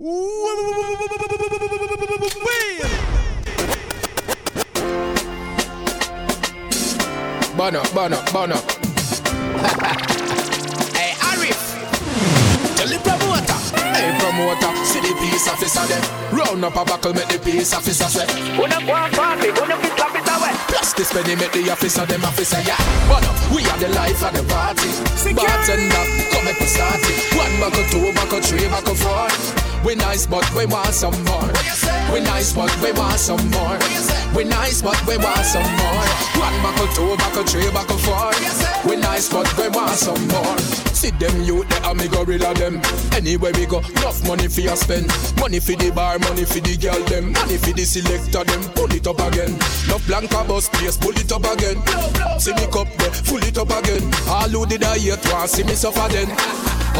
Burn up, burn up, burn up. hey, Arif. Tell the promoter. Hey, promoter. See the peace officer there. Round up a buckle, make the peace officer say. Wanna go on party, wanna be slap it away. Plus this penny make the officer, them officer, yeah. Burn up. We are the life of the party. Bartender, come make we start it. One buckle, two buckle, three buckle, four. We nice, but we want some more. We nice, but we want some more. We nice, but we want some more. One buckle, two buckle, three buckle, four. We nice, but we want some more. See them you the and me gorilla them. Anywhere we go, enough money for you spend. Money for the bar, money for the girl them. Money for the selector them. Pull it up again. No blanca bus place, pull it up again. See me cup there, full it up again. All who did I hate want see me suffer then.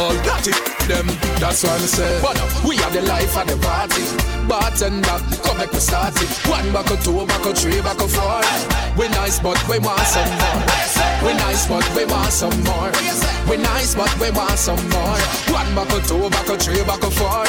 All that it them, that's what I'm saying. But uh, we are the life of the party. Bartender, come make me start it. One buckle, two buckle, three buckle, four. We nice, but we want some more. We nice, but we want some more. We nice, but we want some more. One buckle, two buckle, three buckle, four.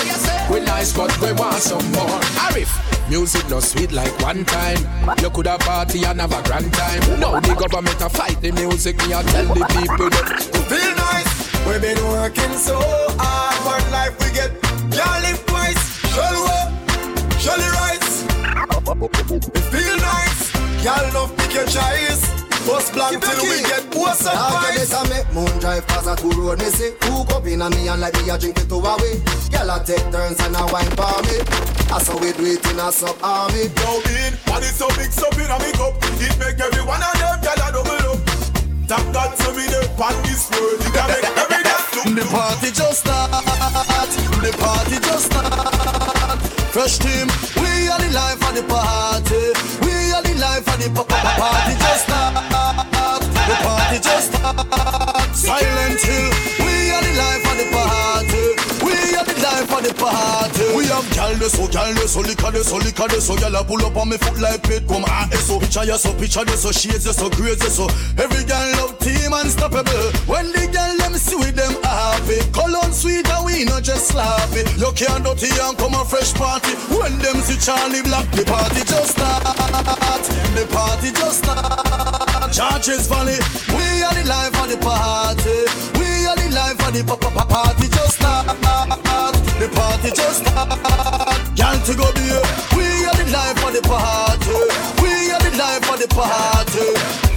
We nice, but we want some more. Arif. Music no sweet like one time. You could have party and have a grand time. Now the government a fight the music. Me I tell the people that feel nice. We've been working so hard. One life we get. Can't live twice. Surely up, surely rise. It feel nice. Y'all love pick your choice. Bust blank till we get what's up I'll get this a make moon drive cause a two road me see. Hook up in a me and like me a drink it to away Girl a take turns and a wine for me. That's how we do it in a sub army. Yo, bean, body so big, so big a me cup It make every one of them gyal a double up. Thank God to be the on this world. You can make every dance look The party just start. The party just start. Fresh team, we are the life of the party. We are the life of the party just start. The party just start Silent Hill, we are the life of the party. We are the life of the party have gal de so, gal de so, liquor de so, liquor de so. Gal a pull up on me foot like plate, come ah so Picture ya so, picture de so, shades de so, crazy so. Every gal love team unstoppable. When the gal them see with them happy Cologne sweet and we not just sloppy You can't dirty and come a fresh party. When them see Charly Black The party just start. The party just start. Charges Valley We are the life of the party. We life of the party just start. The party just start. Gal to go be We are the life of the party. We are the life of the party.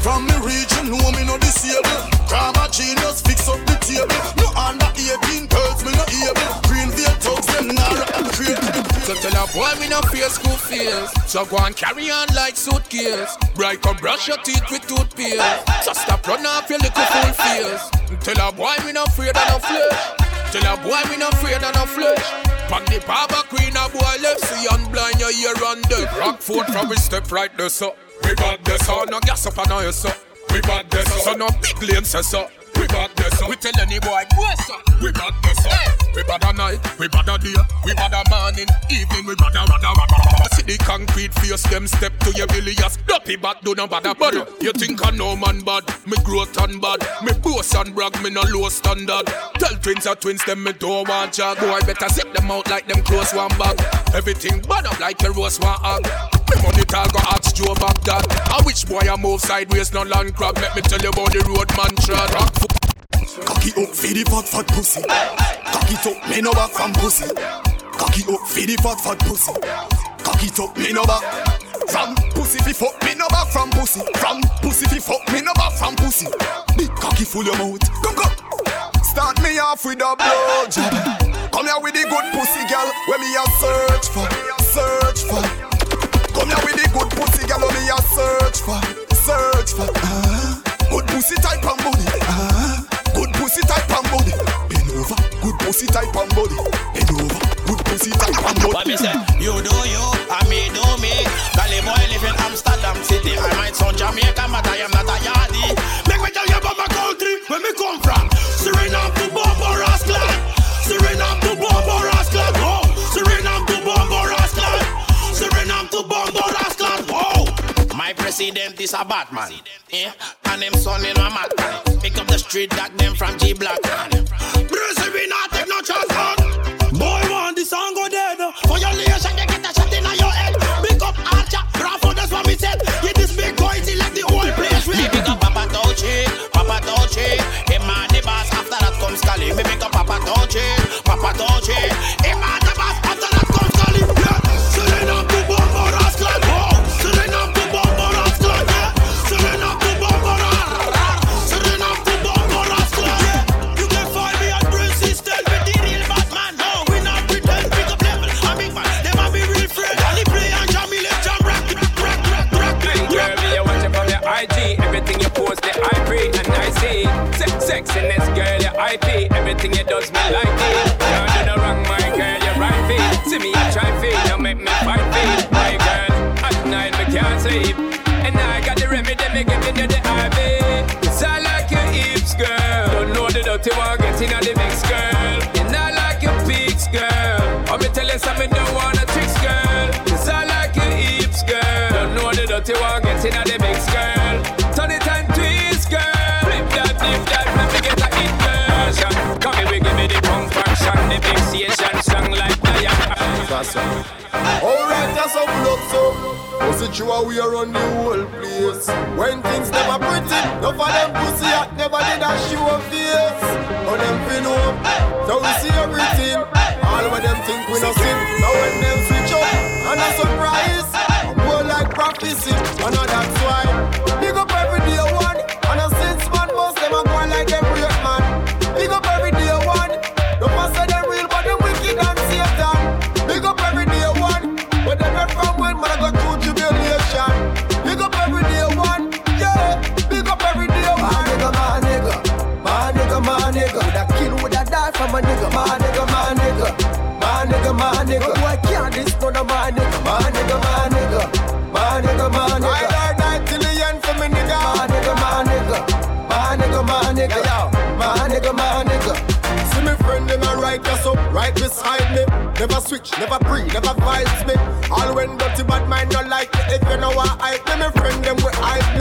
From me region, know me no disable So tell a boy me no fear school fears. So go and carry on like suitcase. Bright come brush your teeth with toothpaste. So stop run off your little full fears Tell a boy me no afraid of no flesh. Tell a boy me no afraid of no flesh. Pan the barber queen a boy left See and blind your ear on the Rock foot from we step right there so We got this so no gas up on our so We got this oh, so no big lane so we bad this We tell any boy, what's up? We bad this We bad a night, we bad a day, we bad a morning, evening, we bad a rada rada. See the concrete face, them step to your billions. Duppy bad, do no bad a bad. You think I know man bad? Me growth and bad. Me boast and brag, me no low standard. Tell twins are twins, them me don't want jag. Boy, better zip them out like them close one bag. Everything bad up like a rose one hog. Me money tall go ask Joe that. A which boy I move sideways, no land crab. Let me tell you about the road man trod. Cocky up for the fat fat pussy. Cock it up, me no back from pussy. Cocky up for the fat fat pussy. Cock it up, me no back. From pussy fi fuck me no back from pussy. From pussy fi fuck me no back from pussy. Big cocky full your mouth. Come come. Start me off with a blow job Come here with the good pussy girl Where me a search for, search for Come here with the good pussy girl Where me a search for, search for uh, Good pussy type and body uh, Type and body. Bend over, good pussy type and body. Bend over, good pussy type and body. What me say? You do you, and me do me. Gully boy live in Amsterdam City. I might sound Jamaican but I am not a yardie. Make me tell you about my See them, this a bad man. Yeah? And them son in my mat. Pick up the street that them from G Black. Bruce, we not take no chance on. Boy, want this song go dead. For your nation, they get a shot in your head. Pick up Archer, Bravo, that's what we said. Get this big boy, till like the old place. We pick up Papa Dolce, Papa Dolce. Him and the boss, after that comes Cali. Me pick up Papa Dolce, Papa Dolce. honest, girl, you're IP. Everything you does me like me. Girl, you no wrong, my girl, you're right feet. See me, I try feet, you make me fight feet. My girl, at night me can't sleep, and I got the remedy, me giving you the IV. It's all like your hips, girl. Don't know the dirty one, getting on the mix, girl. You're not like your peaks, girl. Let me tell you something, don't wanna tricks, girl. It's all like your hips, girl. Don't know the dirty one, getting on the mix, girl. so. Alright, that's how we up so. Was it true we are on the whole place? When things never pretty, no for them pussy, I never did a show of face. On them fin home, now we see everything. this for the man nigga, man nigga, man nigga, man nigga, man nigga. I die die till the end for me nigga. Man nigga, man nigga, man nigga, man nigga, yeah, man nigga, man nigga. See me friend them a right us up, right beside me. Never switch, never pre, never vice me. All when dirty bad mind don't like it. If you know what I, me friend them with I.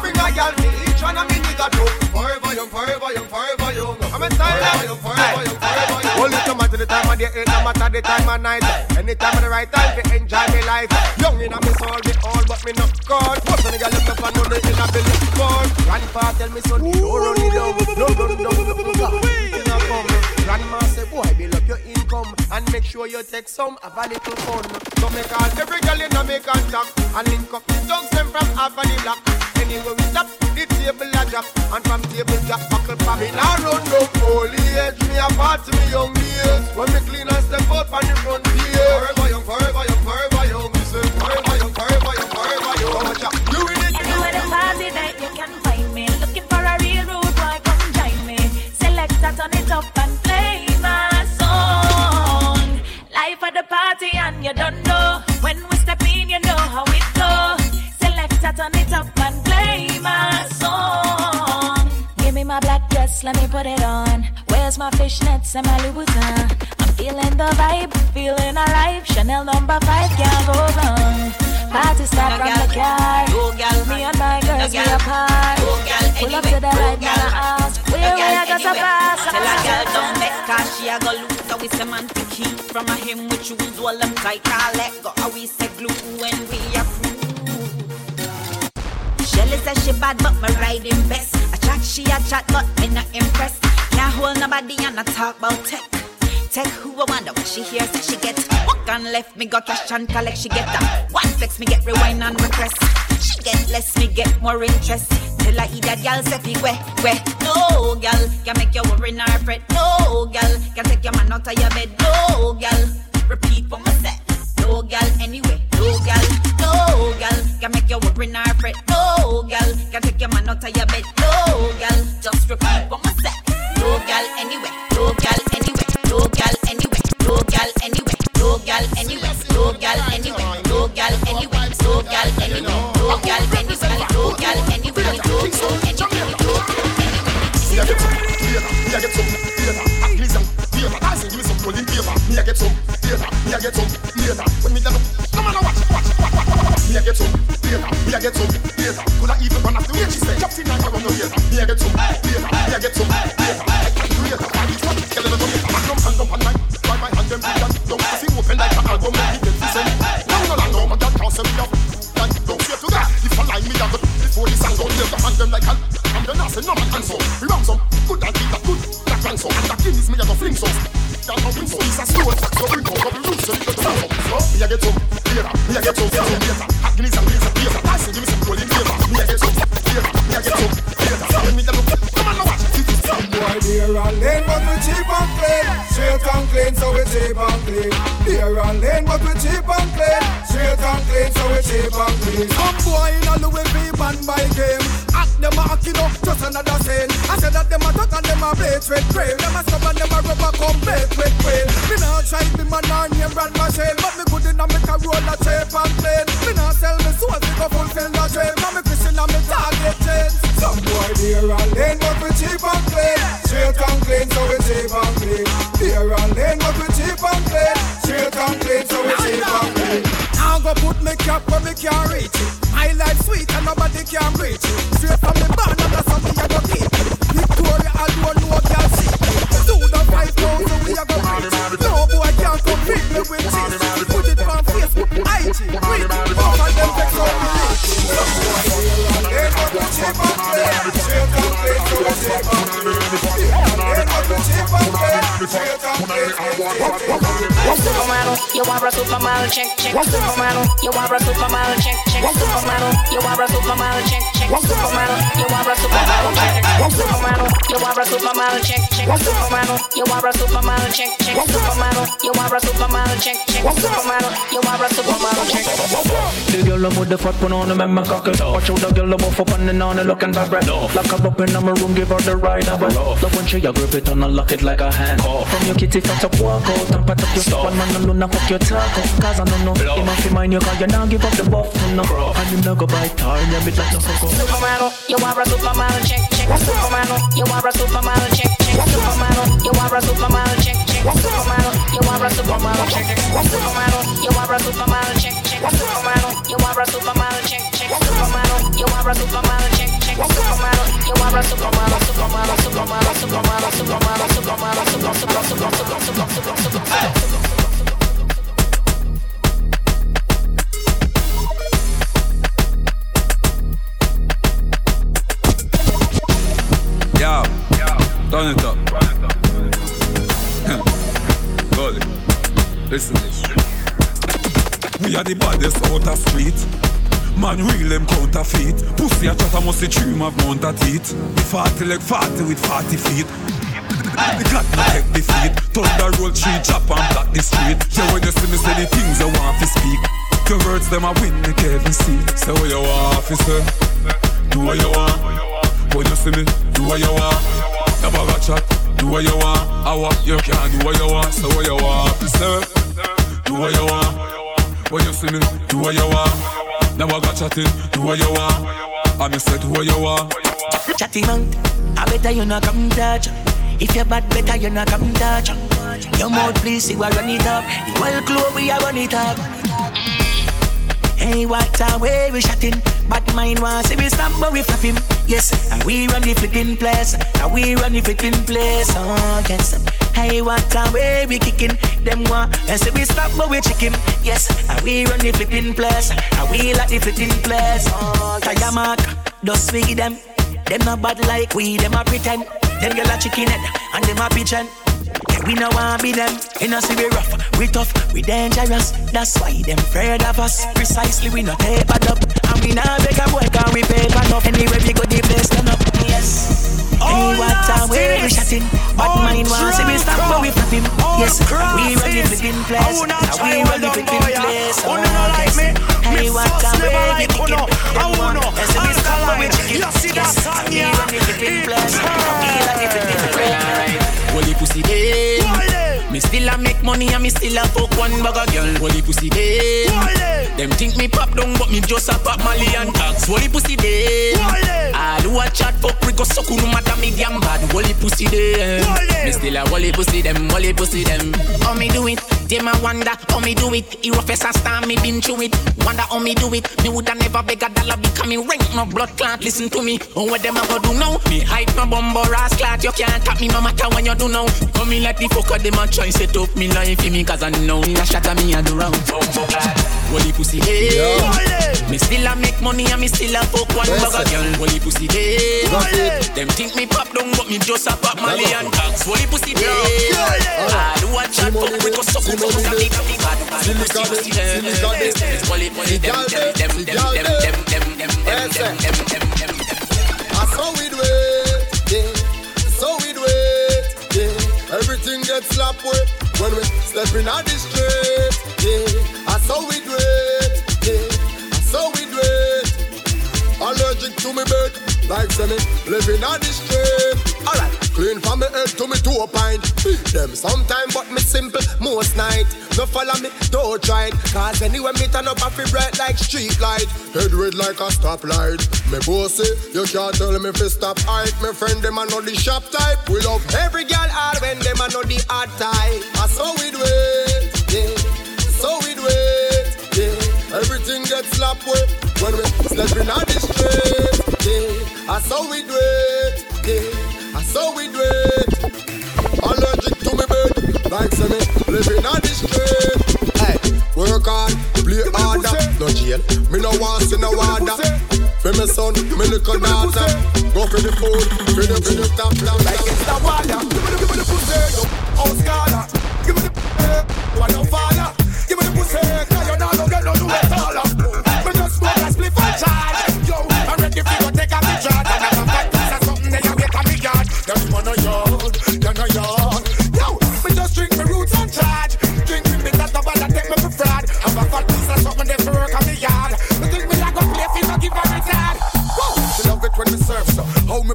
Bring my girl me each and a me nigga too. Forever young, forever young, forever young. I'm a style young, forever young, forever young. Only to matter the time of day, ain't no matter the time of night. Anytime at the right time, to enjoy me life. Young in a me soul, me all, but me not caught. What's a nigga left up and know they in a belly God. Grandpa tell me son, you don't run it down, no run down, no run down. Grandma say, boy, build up your income and make sure you take some, have a little fun. So make all every girl in a me contact and link up the dogs them from half of the block. Anyway we stop, the table a drop and from table drop buckle for me. Now run down holy age, me a part to me young years. When me clean and step out on the front pier. Forever young, forever young, forever young. Me say forever young, forever young, forever young. You in it, Anywhere the party that you can find me. Looking for a real rude boy, come join me. Select that, turn it up dress, let me put it on. Where's my fishnets and my Louboutin? I'm feeling the vibe, feeling alive. Chanel number five can't go wrong. Party start from the car. Me and my girls, we apart. Pull up to the light, now I ask, where where I got to pass? Tell a girl don't make cause she a go lose So we say man to keep from a him with shoes All them tight can't let go How we say glue when we approve Shelly says she bad but me riding best I chat she a chat but me not impressed. Can't hold nobody and I talk about tech. Tech who I wonder what she hears that she get Walk on left me got cash and collect she get that. One flex me get rewind and request She get less me get more interest. Till I eat that gal say fi weh No gal can make you worry nor fret. No gal can take your man out of your bed. No gal repeat for myself supermodel, check, check. Supermodel, you are a supermodel, check, check. Supermodel, you are a supermodel, check, check. Supermodel, you are a supermodel, check. Supermodel, you are a supermodel, check, check. Supermodel, you are a supermodel, check, check. Supermodel, you are a supermodel, check, check. Supermodel, you are a supermodel, check. The girl I'm with the fat one on the man, my cock it. Watch out the girl I'm off up and then on and looking back right off. Lock her up in my room, give her the ride of her love. Love when she a grip it and I lock it like a hand. From your kitty fat up, walk out and pat up your stuff. One man alone, I fuck your taco. Cause I don't know. Him off in mind, you cause you now give up the buff. No. And him now go buy tar, and you bit like no cocoa. Supermodel, you are a supermodel, check, check. Supermodel, you are a supermodel, check, check. Supermodel, you are a supermodel, check, check. Supermodel, you are a supermodel, check, check. Supermodel, you are a supermodel, check, check. Supermodel, you are a supermodel, check, check. Supermodel, you are a supermodel, check, check. You are a supermodel, supermodel, supermodel, supermodel, supermodel, supermodel, super, super, super, super, turn it up. It. Listen this. We are the baddest out of street. Man real them counterfeit. Pussy a chat I must a dream of mount a teeth. The 40 like 40 with 40 feet. The cat no take defeat Thunder roll tree chop and block the street. Yeah when you see me say the things I want to speak. Your words them a win the Kevin seat Say what you want officer Do what you want. When you see me do what you want Never got chat Do what you want I want you can do what you want Say what you want officer Do what you want When you see me do what you want now I got chatting, do what you want. I me say do what you want. Chatting man, I better you not come touch. If you bad, better you not come touch. Your mouth please, you are run it up. The whole club we are run it up. Hey, what a way we chatting. Bad mind wants see we stop, but we flap him. Yes, and we run the flipping place. And we run the flipping place. Oh, yes. Hey, what a way we kicking. Them want and say we stop, but we check him. Yes, and we run the flipping place. And we like the flipping place. Oh, yes. Mark, just feed them. Them not bad like we, them a pretend. Them girl a chicken head, and them a pigeon. We no want be them. Know see we rough, we tough, we dangerous. That's why them afraid of us. Precisely we no bad up, and we not beg a boy can we pay enough. Anyway we go the place turn up. Yes. Hey, what time we shutting? Bad mind wants see we stop, but we flip him. Yes, we run the flipping place. Now we run the flipping place. Oh, yes. Hey, what time we we kicking? Them want and see we stop, but we chicken. Yes, we run the flipping place. We run the flipping place. Well, you pussy, hey. Me still a make money and me still a fuck one bag of girl. Holy pussy day. Them think me pop down, but me just a pop Mali and tax. Holy pussy day. All who a chat fuck we go suck no matter me damn bad. Holy pussy day. Me still a holy pussy them, holy pussy them. How me do it? Them a wonder how me do it. Hero face a star, me been through it. Wonder how me do it. Me woulda never beg a dollar because me rank no blood clot. Listen to me. Oh, what them a go do now? Me hype no bumbo ass clot. You can't tap me no matter when you do now. Come me like the fucker them a try set up me life for me cause I know shot at me a do round. Holy pussy hey. Me still a make money and me still a fuck one of girl. Holy pussy hey. Them think me pop down but me just a pop Mali and tax. Holy pussy hey. I do a chat fuck we go suck up fuck a big bad bad pussy pussy them. Holy pussy them them them them them them them them them them them them. I saw we do it, Gets slapped with when we step in on the street, yeah. I saw we do it, yeah. I saw we do it. Allergic to me bed, like me living on the street. Alright, clean from me head to me toe pint. Them sometime, but me simple most night. No follow me, don't try it. Cause anyway me turn up a fi bright like street light. Head red like a stoplight. Me bossy, you can't tell me fi stop hype. Me friend them a know the shop type. We love every girl all when them a know the hard type. Ah, I saw we do it, yeah. So we do it, yeah. Everything gets slapped with when we stepping on the street, yeah. Ah, I saw we do it, yeah. I saw we do it. Allergic to me bed, like say me living on the street. Hey, work hard, play harder, no jail. Me no want see no water. For me son, me little daughter, go for the food, for the for the top like it's the water. Give me the, give me the pussy, yo, house scholar. Give me the, uh, one no father. Give me the pussy, cause you not gonna get no do it taller. Me just smoke a spliff and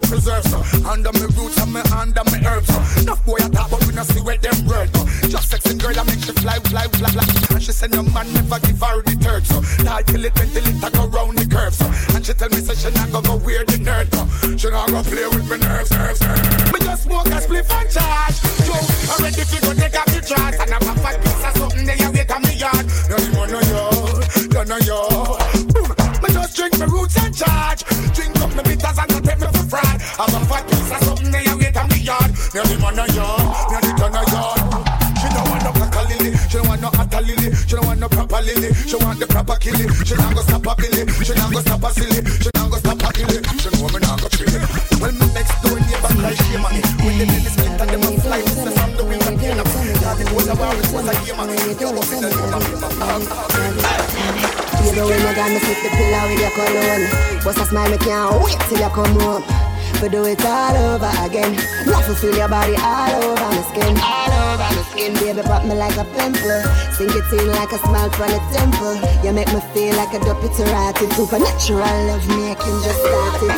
Me so. Uh, under me roots and me under me herbs so. Enough boy I talk but we not see where them words so. Uh. Just sexy girl I make she fly, fly, fly, fly. And she said no man never give her the third so. Now kill it when the I go round the curve so. And she tell me say she not go go wear the nerd so. She not go play with me nerves, nerves, nerves. Me just smoke a spliff and charge. Yo, I'm ready to go take off the charts. wanna yawn, me a dick on a yawn. She don't want no cocker lily, she don't want no hotter lily, she don't want no proper lily, she want the proper killy. She not go stop a billy, she not go stop a silly, she not go stop a killy. She know me not go chilly. Well, me next door neighbor like she money, when the lilies split and them a fly, this is from the wings of the enemy. Yeah, the whole of our is was a game and it was in the middle. You know when I got me flip the pillow with your cologne What's a smile, me can't wait till you come home for do it all over again Love to feel your body all over my skin. All over my skin Baby, pop me like a pimple. Sink it in like a smile from a temple. You make me feel like a rotted Supernatural love making just started.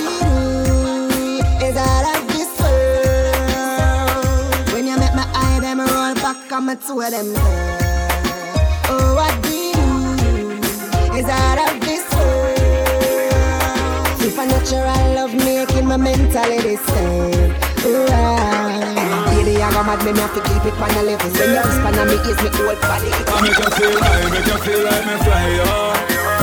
Is all of this world When you make my eye, them roll back on my two of them Oh, what is out of this world. Supernatural my mentality stand. Right. Baby, I got mad, me me have to keep it on the level. When you whisper on me, is me old body. I make you feel like, make you feel like me fly, yo.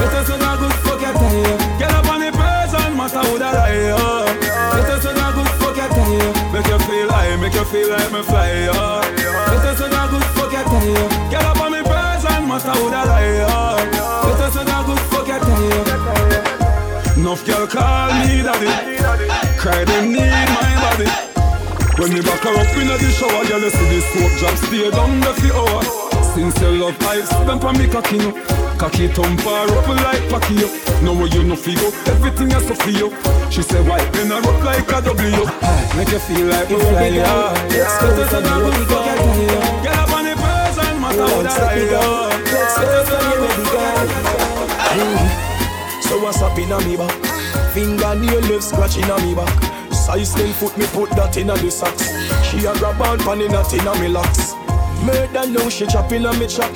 Better say that good fuck your tie, Get up on the person, matter who that I, yo. Better say that good fuck your tie, Make you feel like, make you feel like me fly, yo. Better say that good fuck your tie, Get up on me person, matter who that I, yo. Enough girl call me daddy. Cry them need my body. When me back her up in the shower, girl, you see the soap drop stay down the hours. Since your love I spent on me cocky no. Cocky thump her up like yo. Know where you no feel everything is so you. She said why then I up like a W. Make you feel like you fly yeah. Let's go to the girl. Get up on the person, matter what I do. Let's go to the girl. So what's up in a me back? Fingernail left scratching on me back. Size 10 foot me put that in a the socks. She a grab on pan in a tin a me locks. Murder now she chopping on me chop.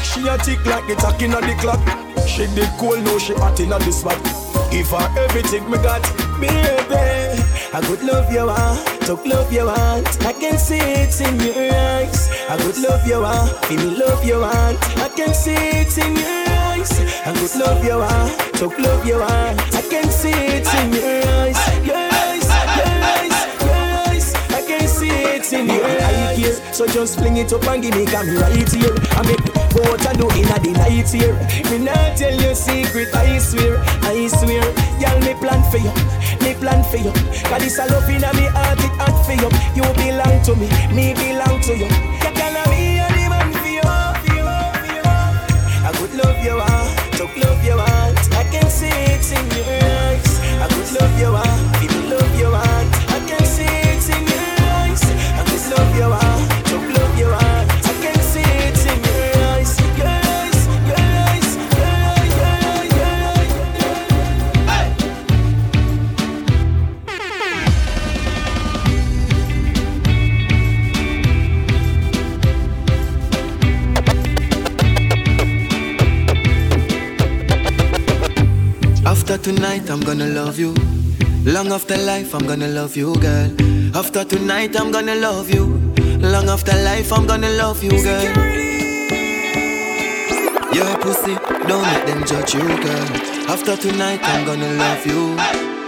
She a tick like the talking on the clock. She did cool now she hot in a the spot. Give her everything me got, baby. I could love you want, talk love you. I can see it in your eyes. I could love you want, feel me love you. I can see it in your eyes. I could love you want, talk love you want. I can see it in your eyes, your eyes, your eyes, your eyes. I can see it in your eyes. So just fling it up and give me, come right here. I make what I do in the night here. Me not tell you secret, I swear, I swear. Y'all me plan for you, me plan for you. Cause this a love in me heart, it hot for you. You belong to me, me belong to you. Can me a the man for you, for you, for you. I could love you, ah, talk love you. I see it in your eyes. I could love you, ah, tonight, I'm gonna love you. Long after life, I'm gonna love you, girl. After tonight, I'm gonna love you. Long after life, I'm gonna love you, girl. Your pussy, don't let them judge you, girl. After tonight, I'm gonna love you.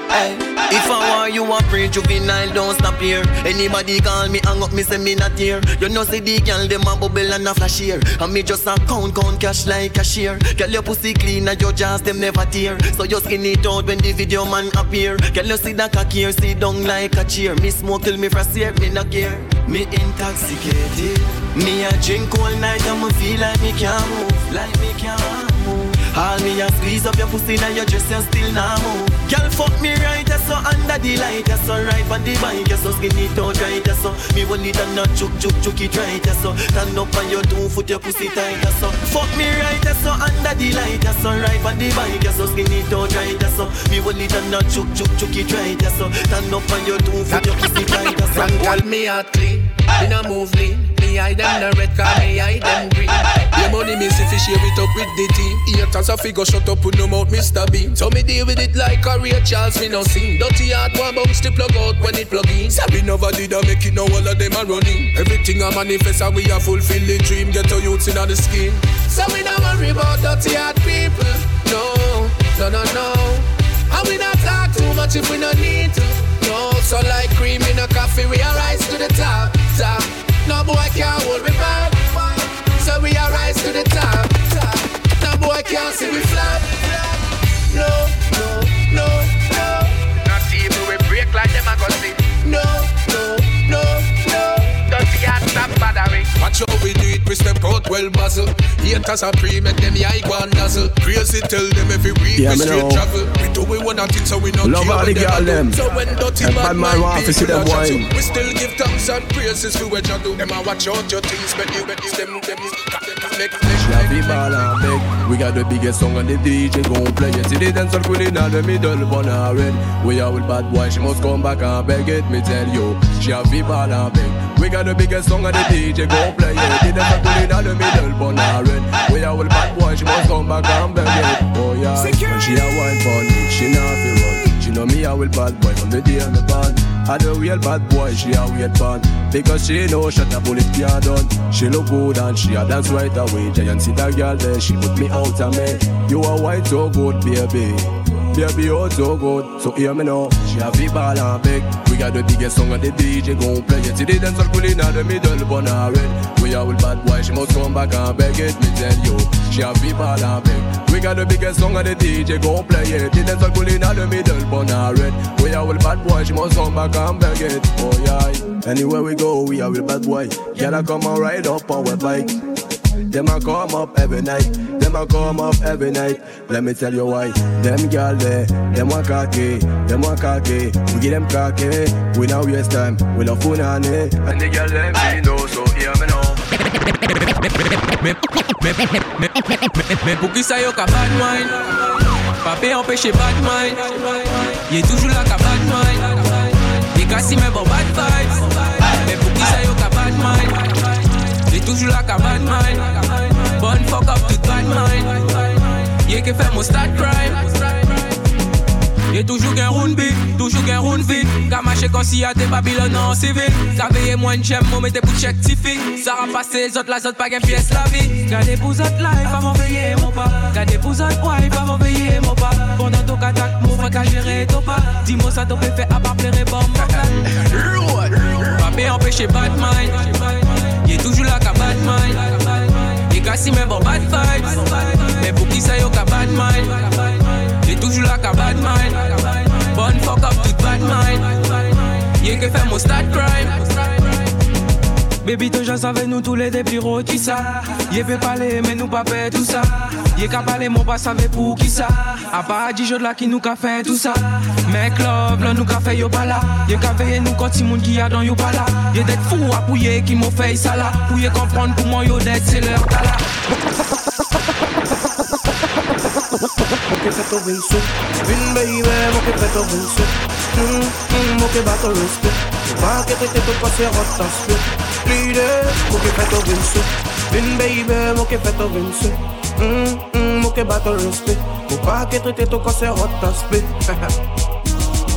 Hey. If I want you a pre juvenile, don't stop here. Anybody call me, hang up me, say me not here. You know see the girl them a bubble and a flash here. And me just a count count cash like cashier. Girl your pussy clean and your jaws them never tear. So you skin it out when the video man appear. Girl you see that cocky here, see down like a cheer. Me smoke till me frustrate, me not care. Me intoxicated. Me a drink all night and me feel like me can't move, like me can't move. All me a squeeze up your pussy now your dress you still not move. Girl fuck me right so under the light so right on the bike so skinny don't right so me want it and not chuk chuk chuk it right so stand up on your two foot your pussy tight so fuck me right so under the light so right on the bike so skinny don't right so me want it and not chuk chuk chuk it right so stand up on your two foot your pussy tight so call me clean. In a move lean me hide them the red car, me hide them green. Your money me see fi share it up with the team. Haters a figure shut up put no mouth, Mr. Bean. So me deal with it like a real Charles, me no sing. Dirty heart one bounce to plug out when it plug in. Sabi never did I make it, now all of them are running. Everything I manifest and we a fulfill the dream. Get a youths in the skin. So we don't worry about dirty heart people. No, no, no, no. And we not talk too much if we no need to. No, so like cream in a coffee, we are rise to the top, top. No boy can't hold me back. So we are rise to the top. No boy can't see we flat. Well muzzle. Haters are pre, make them eye go and. Crazy tell them every week Yeah, we straight travel. We do we want nothing, so we not Love all the them girl them. So when dirty And bad bad man mind want to see them to, wine. we still give thanks and praises for what you do. Them a watch out your things, but you, but you, them, them, make, fi and We got the biggest song on the DJ gon' play it See the dancehall queen in the middle Bun her red We are with bad boy She must come back and beg it Me tell you She fi ball and beg We got the biggest song on the DJ go play it. The dancehall queen in the middle Bun her red. We are with bad boy She must come back and beg it. Oh yeah. When she a wine for me She not fi run. She know me a with bad boy From the day me born. I the real bad boy, she a weird fan Because she know shot a bullet can't done. She look good and she a dance right away. Giant see that girl there, she put me out of me You are white so good, baby Baby, oh so good, so hear me now. She a fi ball and beg. We got the biggest song on the DJ gon' play. It See the dancehall queen out the middle, bun her red. We are with bad boy, she must come back and beg it Me tell you, she a fi ball and beg. We got the biggest song on the DJ gon' play it. The dancehall queen out the middle, bun her red. We are with bad boy, she must come back and beg it. Oh yeah, anywhere we go, we are with bad boy. I come and ride up on our bike them a come up every night. Them a come up every night. Let me tell you why. Them girl there, them want cocky, them want cocky. We give them cocky. We now waste time. We love fun on it. And the girl them we know, so hear me now. Mais pour qui ça yo ka bad mind Pas peut empêcher bad mind Il est toujours là ka bad mind Il casse mes bon bad vibes Toujours là ka bad mind. Bonne fuck up bad mind. Est qui fait mon start crime Y'a toujours qu'un round big, toujours qu'un round vide marcher comme si y'a des Babylone en civil. Ça veille moins de j'aime, mon mettez pour check tifi. Ça rapasse les autres, la autres pas qu'un pièce la vie. Gardez pour autres life, pas m'enveiller mon pas Gardez pour autres wife, pas m'enveiller mon pas Pendant ton attaque, mon frère qu'a géré ton pas. Dis-moi ça t'en fait à part pleurer bon Pas peut empêcher bad mind Y'a toujours là qu'à bad mind. Il casse même bon bad vibes. Mais pour qui ça y'a qu'à bad mind? J'ai toujours là qu'à bad mind. Bonne fuck up toute bad mind. Y'a que fait mon start crime Baby, toujours avec nous tous les depuis tout ça? Y'a peut parler, mais nous pas fait tout ça. Y'a qu'à parler, mon pas savait pour qui ça? Part du jeu de là qui nous qu'a fait tout ça. Mec, love, là nous qu'a fait yo pas là. Nous quand qui a dans yo pas. Y'a d'être fou à pouiller qui m'ont fait ça là. Pour comprendre moi yo d'être c'est leur tala. Moke moke feto vinsu te te rota split Lide, moke feto vinsu Vin baby, moke feto vinsu mm, mm, Moke bato respect Pa que te te toca se rota split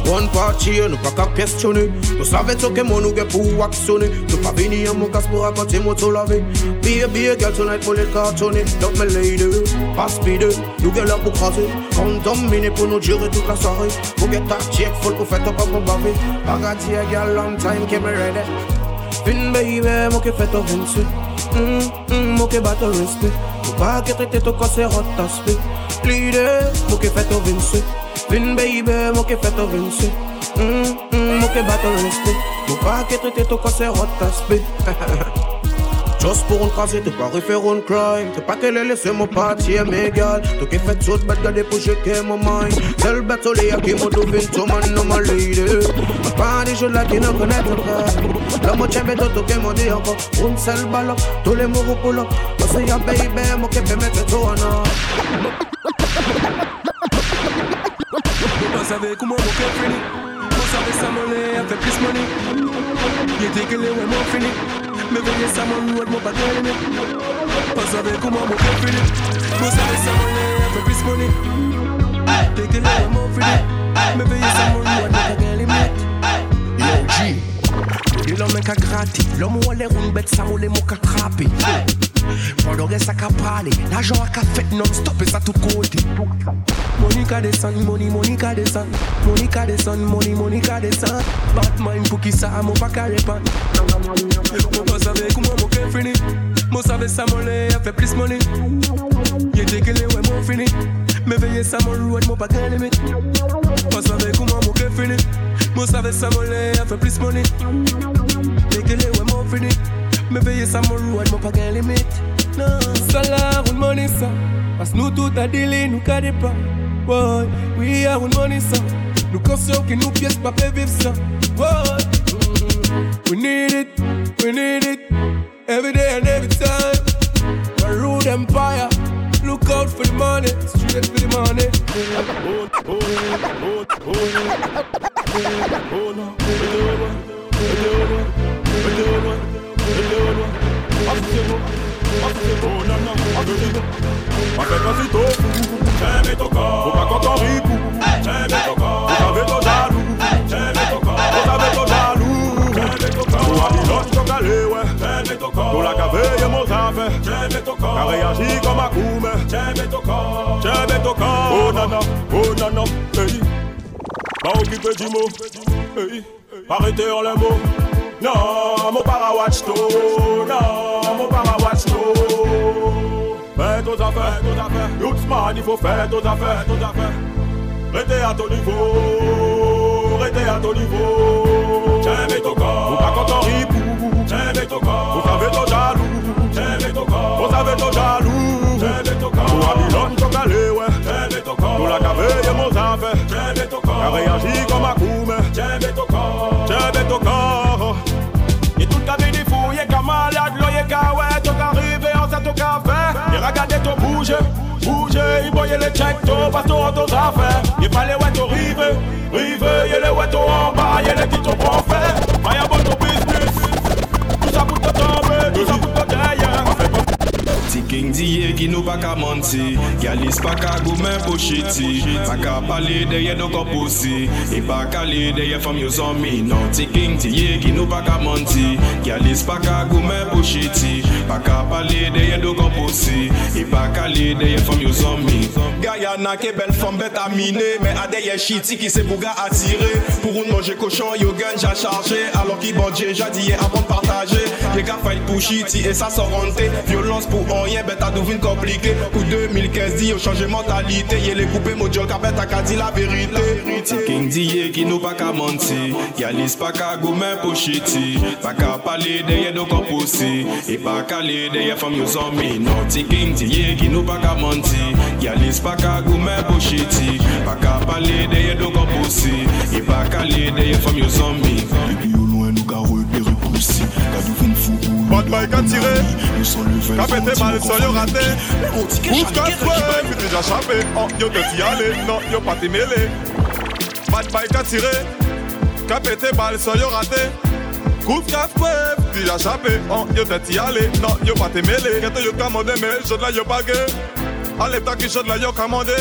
One party, nou pa ka questionner Nou save so ke moun nou ge pou aksyoner Nou pa vini an mou kas pou rakote mou tou lave Be a girl tonight pou let kartone Love me lady, pas speed Nou ge la pou krasi Kon domine pou nou jure tout la soirée Pou get ta check full pou fet up an pou bave Bagati a girl long time ke me ready Fin baby, mou ke fet up vinsu mm, mm, Mou ke bato respect Mou pa ke trete tou kose hot aspect Lide, mou ke up vinsu Vin baby, mo ke fet of vinci mm, mm, Mo ke bato respect Mo pa ke trete to kose hot aspect Just pour un crasé, t'es pas refaire un crime. T'es pas qu'elle laisse mon parti mégal. T'es qui fait tout bête garder pour checker mon mind. Seul bête au lit qui m'a douvé tout man no my lady Ma pas des jeux là qui ne connaissent pas. Là moi tiens bête tout qui m'a dit encore Un seul ballon, tous les mots pour l'homme Moi c'est ya baby, moi qui peux mettre tout en or. Vous savez comment mon cœur finit. Vous savez ça mon lait a fait plus money. Il était que les ouais mon fini Mais veillez ça mon road mon pas de limite Vous savez comment mon cœur finit Vous savez ça mon lait a fait plus money Il était que les ouais mon fini Mais veillez ça mon road mon pas de limite Yo G Di l'homme qu'a gratté, l'homme ou les roule bête, ça ou les mots qu'a crappé. Pendant que ça qu'a parlé, l'argent a fait non-stop et ça tout côté. Monica descend, money, Monica descend. Monica descend, money, Monica descend. Batman pour qui ça, mon pas qu'à répondre. Mon pas savait comment mon cœur fini. Mon savait ça, mon a fait plus money. Y'a des gueulés, ouais, mon fini. Mais veillez ça, mon road, mon pas qu'à limite. Mon savait comment mon cœur fini. Mon savait ça, mon lait fait plus money. Des gueulés, ouais, mon fini. Me veye sa mon road, mwen pa gen limit Non, salar ou money sa Pas nou tout a dili, nou ka depa Boy, we are un money sa Nou konsyon ki nou piyes pa pe viv sa Boy, we need it, we need it. Every day and every time. A rude empire Look out for the money, straight for the money. Até quase tofu, é me tocar. O pacote rico, é me tocar. O cabelo reagir comme coume, é me tocar. É me tocar. Oh nana, oh nana, hey. Pas occupé du mot, hey. Arrêtez en les mots. Non, mon para watch to, non, mon para watch to. Fais tes affaires, tes affaires. Youthman, il faut faire tes affaires, tes affaires. Restez à ton niveau, restez à ton niveau. J'aime ton corps, vous pas ripou. J'aime ton corps, vous savez ton pour Babylone, ton calé, ouais. J'aime ton corps, pour la cave et mon affaire. J'aime ton corps, t'as réagi comme un coup, mais. J'aime ton corps, j'aime ton corps. Et tout le cabine, il fouille, comme malade, l'oeil, ouais, ton arrivé, on s'est ton café. Et regardez ton bouger, bouger, il voyait les checks, ton bateau, ton affaire. Il fallait ouais, ton rive, rive, il est ouais, ton en bas, il est qui ton profère. Maya, bon, ton business, tout ça pour te tomber, tout ça pour te derrière. King diye ki nou pa ka manti Galis pa ka goumen po shiti Pa ka pale deye do ko posi E pa kale deye fam yo zomi Non ti king diye ki nou pa ka manti Galis pa ka goumen po shiti Pa ka pale deye do ko posi E pa kale deye fam yo zomi Gaya nan ke bel fam bet amine Men a deye shiti ki se bouga atire Pour un manje cochon yo gun ja chargé. Alors ki bandje jadiye avant de partager. Ye ka fight pou shiti e sa sorante Violence pou rien bet a devine compliqué Ou 2015 dit yo changé mentalité. Ye les coupé mo diol ka bet a ka di la vérité. Ti king diye ki nou pa ka manti Yalis pa ka goumen po shiti Pa ka pale deye do kon posi E pa kale deye fam yo zomi Non ti king diye ki nou pa ka manti Yalis pa ka goumen po shiti Pa ka pale deye do kon posi E pa kale deye fam yo zomi Depi yo loin nou ka repere poussi Ka dou fin fou Bad bike a tiré, qu'a pété balle sur yo raté. Ouf casse ouais, puis déjà chapé. Oh, yo te t'y aller, non, yo pas t'y mêler. Bad bike a tiré, qu'a pété balle sur yo raté. Ouf casse ouais, puis déjà chapé. Oh, yo te t'y aller, non, yo pas t'y mêler. Qu'est-ce que yo commandé, mais je de la yo bagué. Allez, t'as qui je de la yo commandé.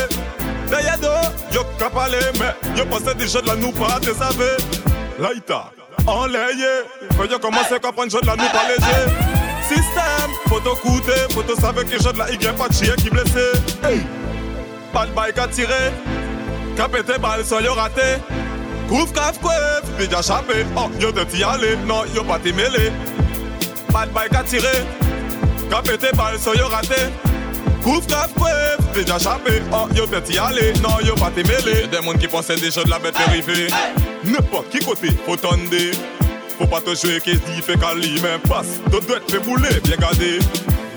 Derrière dos, yo capalé, mais yo possède des jeux de la nous pas, tu savais. Laïta enlayé. Yo commencer à comprendre jeu de la nous pas léger. Système, faut te coûter, faut te savoir que jeu de la y pas de chien qui blessé. Hey. Pas de bike à tirer, qu'a pété balle yo raté. Couvre caf couef, déjà chapé. Oh, yo te t'y aller, non, yo pas t'y mêler. Pas de bike à tirer, qu'a pété balle yo raté. Couvre caf couef, déjà chapé. Oh, yo te t'y aller, non, yo pas t'y mêler. Des monde qui des jeux de la bête dérivée. N'importe qui côté, faut tendre. Faut pas te jouer qui se dit fait cali, même passe. Tu dois être fait bouler, bien gardé.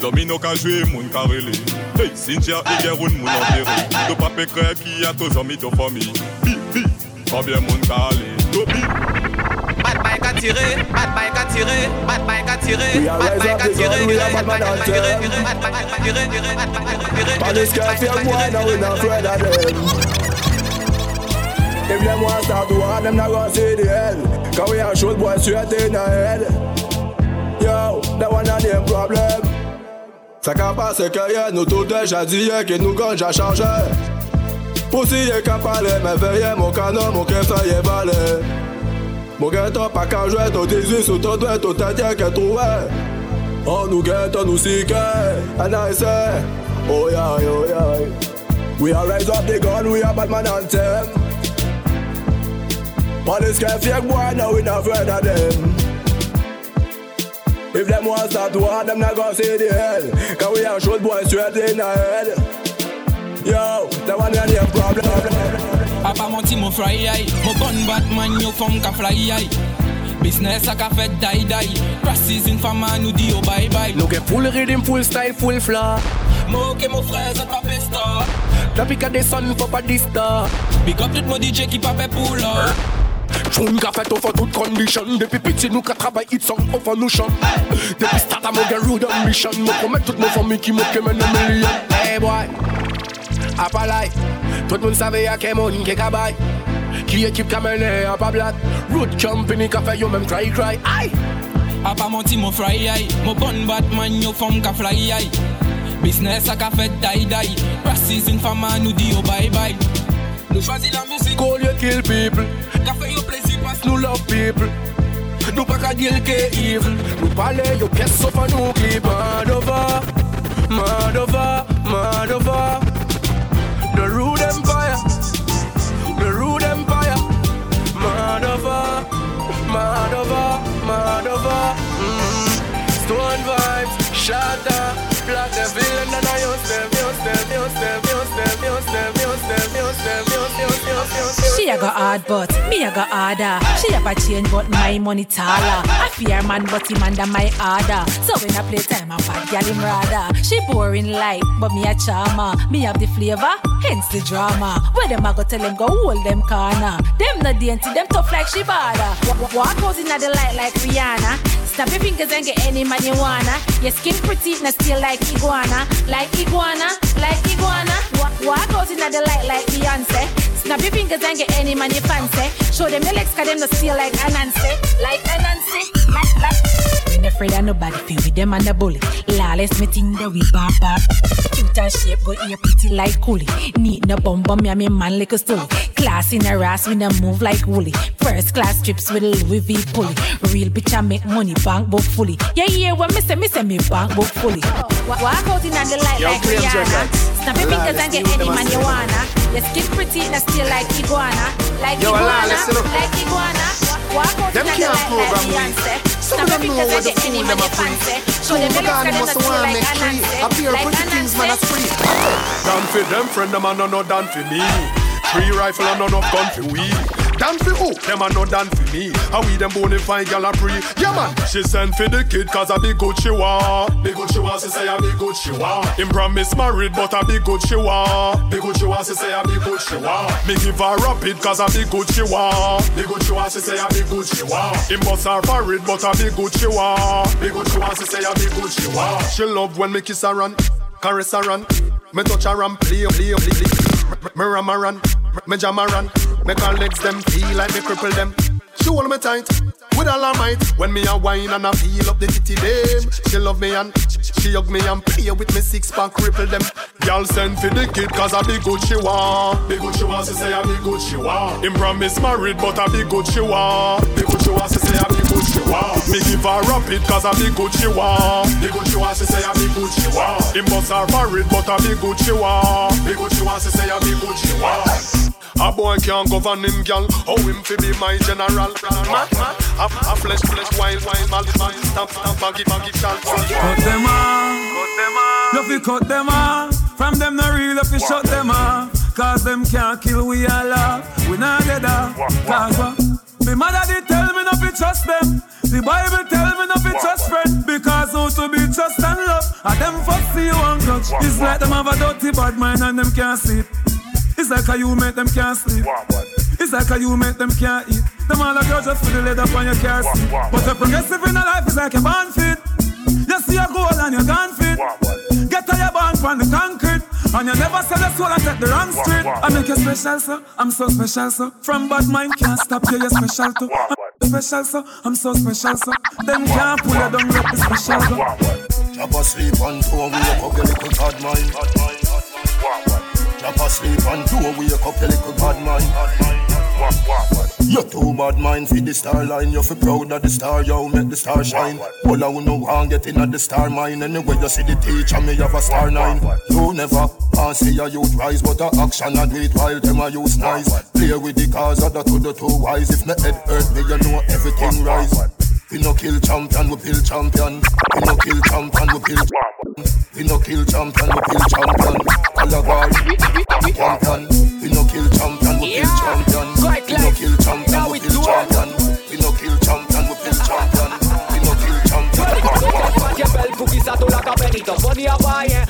Domino ka joué, moun ka relé. Hey, Cynthia, il y a un moun enterré. Tu pas pécré qui a tous amis, ta famille. Bi, bi, combien moun ka allé. Tobi. Bad bike a tiré, bad bike a tiré, bad bike a tiré, bad bike a tiré, bad bike a tiré, bad bike a tiré, bad bike a tiré. Police can't feel boy, now we not afraid of them. If them want start war, them not gonna see the end. Cause we are shoot boys straight in the head. Yo, that one a them problem. Ça qu'à passer que y'a nous tout déjà dit que nous gagne já changé. Poussi y'a qu'à parler, mais veillez mon canon, mon café y'a valé. Mon gâteau pas qu'à jouer, ton 18 sous ton doigt, ton tête y'a qu'à trouver. On nous guette, on nous sique, and I say, oh yeah, oh yeah. We are rise up the gun, we are Batman anthem. Police can't fake boy, now we not afraid of them. If them want start war, them not gonna see the hell. Cause we are shoot boys straight in the head. Yo, that one ain't a problem. Papa mon ti mon fry aïe Mon gun Batman yo fom ka fly aïe Business a ka fet die die Practicing for man nou di yo bye bye Nou gen full rhythm, full style, full flow Mo ke mo frè zot pa pe star La pika de son fò pa dista Big up tout mo DJ ki pa pe pull up Choun ka fet over tout condition. Depi piti nou ka trabay it over nou chan Depi a mo gen rude ambition Mo promet tout mo fami ki mo kemen a million Hey boy, Tout moun save ya ke moun ke kabay Ki ekip company ka fe yo men cry cry. Ay! Apa mon ti mo fry ay Mo bon batman yo fom ka fly Business a ka fet die die Practicing for man nou di yo Nou chwazi la kill people Ka fe yo plezi pas Nou love people. Nou pa ka deal ke evil. Nou pale yo kes so fa nou klip Mad over Mad over Mad over. The rude empire The rude empire. Mad over Mad over Mad over. Mm. Stone vibes Shatter. Black the villain and I use them Use them Use them Use them Use them Use them Use them She a go hard but me a go harder. She have a change but my money taller. I fear man but him under my order. So when I play time I bad gal him rather. She boring like but me a charmer. Me have the flavor, hence the drama. Where them I go tell them go hold them corner. Them no dainty, them tough like she bada. Walk out inna the light like Rihanna. Snap your fingers and get any man you wanna. Your skin pretty, na still like iguana, like iguana, like iguana. Wa- Walk out inna the light like Beyonce. Snap your fingers and get any man you fancy. Show them your legs, cause them no still like Anansi, like Anansi, like, like. We ain't afraid of nobody, feel with them and the bully. Lawless, me think that we bar bar. Cute and shape, go ear pretty like coolie. Need no bum bum, yeah, me man like a stool. Class in a ass, we no move like woolly. First class trips with a Louis V pulley. Real bitch, I make money, bank book fully. Yeah, yeah, when me say, me say me bank book fully. Wa- Walk out in the light Yo, like Clean Rihanna. Records. Snap your fingers and get any you man you a wanna. Your skin pretty, na still like iguana, like Yo, iguana, you know. like iguana. Wa- Walk out Them in the can't light like program. Beyonce. Some Snap of your them know where the fool man them a free. fancy. Show Two them your legs, Magani cause them must want like make three. Anansi, Appear pretty things man a Anansi. spree. Done for them friend, them a no no done for me. Three rifle and none of gun for we. Done for who? Them a no done for me. How we them bone fine gal a pre. Yeah man, she sent for the kid cause a big good she want. Big good she want, she say a big good she want. Him promise married but a big good she want. Big good she want, she say a big good she want. Me give her rapid cause a big good she want. Big good she want, she say a big good she want. Him bust her married but a big good she want. Big good she want, she say a big good she want. She love when me kiss her and caress her and me touch her and play, play, play, play. Me ram her and me jam her and make her legs them feel like me cripple them. She hold me tight with all her might. When me a wine and I feel up the titty them. She love me and she hug me and play with me six pack cripple them. Y'all send for the kid cause I be good she want. Be good she want, she say I be good she want. Him promise married but I be good she want. Be good she want, she say I be good she want. Me give her rapid cause I be good she want. Be good she want, she say I be good she want. Him bust her married but I be good she want. Be good she want, she say I be good she want. A boy can't govern him, girl. How him fi be my general? Mad, mad. A, a flesh, flesh, wild, wild, mal, mal. Stamp, stamp, baggy, baggy, chant. Cut them off. Cut them off. You fi cut them off. From them no real, you fi shut them off. Cause them can't kill we off. We not dead off. Cause what? Me mother did tell me not to trust them. The Bible tell me not to trust friend. Because who to be trust and love. And them see you and grudge. It's like them have a dirty bad mind and them can't sleep. It's like how you make them can't sleep. It's like how you make them can't eat. Them all a girl just for the leather on your car seat. But the progressive in a life is like a band fit. You see a goal and you're gone fit. Get to your band from the concrete. And you never sell the soul and take the wrong street. I make you special, so I'm so special, so From bad mind can't stop you, you're special too. I'm special, so I'm so special, so Them can't pull you down, you're special, so Drop asleep and two wake up your little bad mind. Drop asleep and two wake up your little bad mind. You too bad mind for the star line. You feel proud of the star, yo, make the star shine. All I know want get in at the star mine. Anyway, you see the teacher, me have a star nine. You never want see a youth rise, but a action and do it while them a use nice. Play with the cars, other to the two wise. If me head hurt me, you know everything rise. We no kill champion, we build champion. We no kill champion, we build. We no kill champion, we kill champion. Calabar, champion. We no kill champion, we kill champion. We no kill champion, we kill champion. We no kill champion, we kill champion. We no kill champion. Bel Pukis a tu la capenito, ponía valle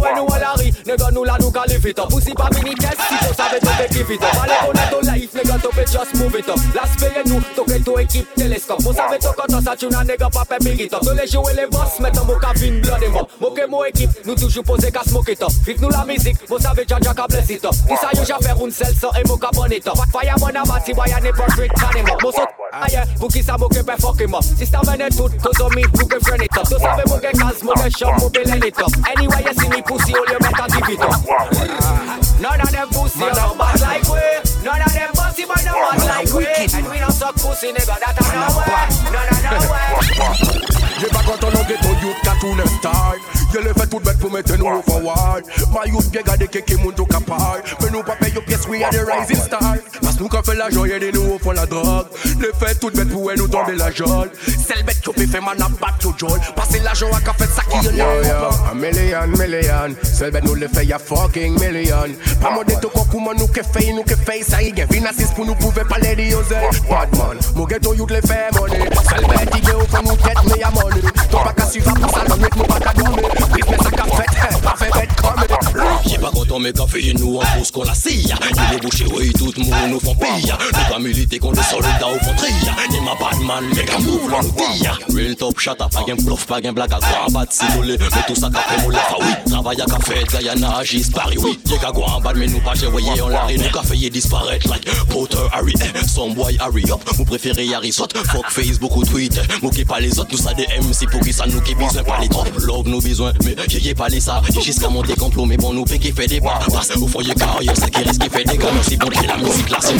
when nou la ri, nega nou la nou ka live it up Pussy pa mini test, si to sabe to pe give it up Vale to life, nega to pe just move it. Up Las peye nou, to ke to ekip teleskop Mo sabe to koto sa tuna nega pa pe big it up So le jowe le boss, metan mo ka vin blood em up Mo ke mo ekip, nou toujou pose ka smoke it up. Viv nou la mizik, mo sabe jaja ka bless it up. Ki sa yo ja fer un sel so e mo ka bon it up Fire man a mati, boy a ne perfect can him up. Mo so aye, pou ki sa mo ke pe fuck him up. Sista mene tout, to so mi, nou ke friend it up So sabe mo ke kaz, mo ke shop, mo pe len it up. Anyway you see me pussy, all you better give it up. None of them pussy no bad like we. None of them pussy but no bad like we. And we don't suck pussy nigga that I know way None of no way J'ai pas quand on a ghetto youth cartoon style Je le fais tout bête pour mettre nous forward My youth bien gardé qui moun tout capable Mais nous pas payer pièce we are the rising star Parce nous qu'on fait la joie et nous font la drogue Le fait tout bête pour nous tomber la jolle C'est le bête qui fait man à battre tout jolle Passer l'argent à café ça qui est là A million, million bête nous le fait y'a fucking million Pas mon déto quoi comment nous que fait nous que fait ça y est Vin assist pour nous pouvoir parler de yozel Badman, mon ghetto youth le fait money bête qui est au fond nous tête mais y'a money Ton pas qu'à suivre pour ça l'homme nous pas qu'à dormir Business à café, pas fait bête comme J'ai pas content mais café nous en pousse qu'on la scie Il est bouché oui tout le monde nous font pire. Nous pas militer contre les soldats au frontier Ni ma Batman mais qu'à move l'on nous tire Real top shot pas gain bluff pas gain blague à quoi battre si nous Mais tout ça café moulé ah oui Travail à café Guyana agis Paris oui. Y'a qu'à quoi en bas mais nous pas j'ai voyé on l'a Nous café y disparaître like Potter Harry Some boy Harry up Vous préférez Harry Sot Fuck Facebook ou Twitter Moquez pas les autres nous ça des MC pour qui ça nous qui besoin pas les trop Love nous besoin mais j'ai pas les ça. J'ai jusqu'à monter complot mais bon nous qui fait des c'est qui fait bon la musique c'est